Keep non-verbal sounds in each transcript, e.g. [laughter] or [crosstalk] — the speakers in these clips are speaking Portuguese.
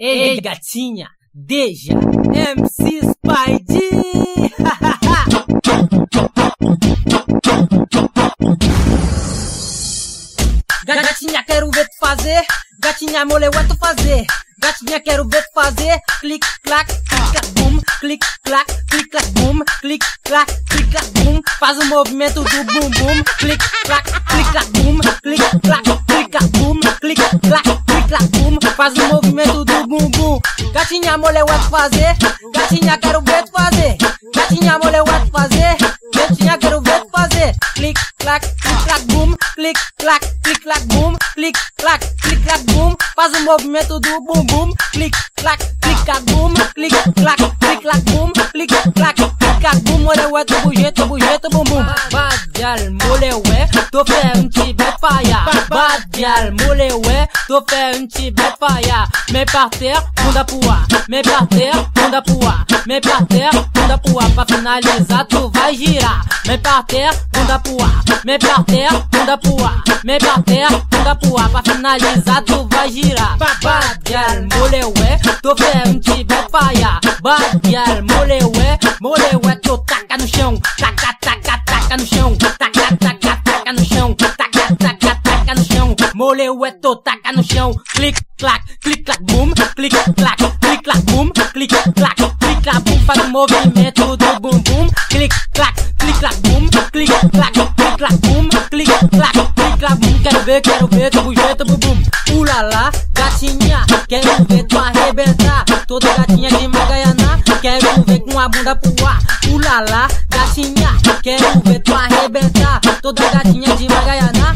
Ei, gatinha, deixa MC Spidey! [laughs] Gatinha, quero ver tu fazer. Gatinha, moleu é tu fazer. Gatinha, quero ver tu fazer. Clic, clac, clic, clac, boom. Clic, clac, clic, clac, boom. Clic, clac, clic, clac, boom. Faz o movimento do bum bum. Clic, clac, clic, clac, boom. Clic, clac, clic, clac, boom. Clic, clac, clic, clac, boom. Faz o movimento bum bum. Gatinha, moleu é tu fazer. Gatinha, quero ver tu fazer. Gatinha, moleu é tu fazer. Gatinha, quero ver tu fazer. Clic, clac, clic, clac, boom. Clic, clac, clic, clac, boom. Clic, clac, clic, clac, boom. Faz o movimento do bum bum. Clic, clac, clic, clac, boom. Clic, clac, clic, clac, boom. Clic, clac, clic, clac, boom. Moleué, tu bujeto, bujeto, bum bum. Badial, moleué, tô fé um tibet faia. Badial, tô fé um tibet faia. Mets par terre, bunda pro ar, me bater, bunda pro ar, me bater, bunda pro ar, pra finalizar tu vai girar. Me bater, bunda pro ar, me bater, bunda pro ar, me bater, bunda pro ar, pra finalizar tu vai girar. Babadear, moleue, tô vendo te vai falhar. Babadear, moleue, moleue. Chão. Moleué, tô taca no chão. Clic, clac, clic, clac, boom. Clic, clac, clic, clac, boom. Clic, clac, clic, clac, boom. Faz o movimento do bum bum. Clic, clac, clic, clac, boom. Clic, clac, clic, clac, boom. Clic, clac, clic, clac, boom. Quero ver, quero ver tu bujeto, bum bum. Ulala, gatinha, quero ver tu arrebentar. Toda gatinha de Magaiana, quero ver com a bunda pro ar. Ulala, gatinha, quero ver tu arrebentar. Toda gatinha de Magaiana,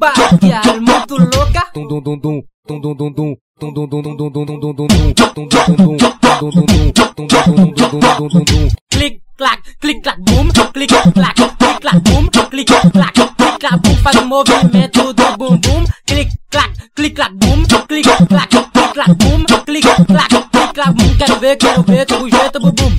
Baquiara muito louca. Clic, clac, clic, clac, boom, clic, clac, clic, clac, boom, clic, clac, clic, clac, boom, faz o movimento do bumbum. Boom, clic, clac, clic, clac, boom, clic, clac, clic, clac, boom, quero ver, quero ver, teu jeito, bumbum.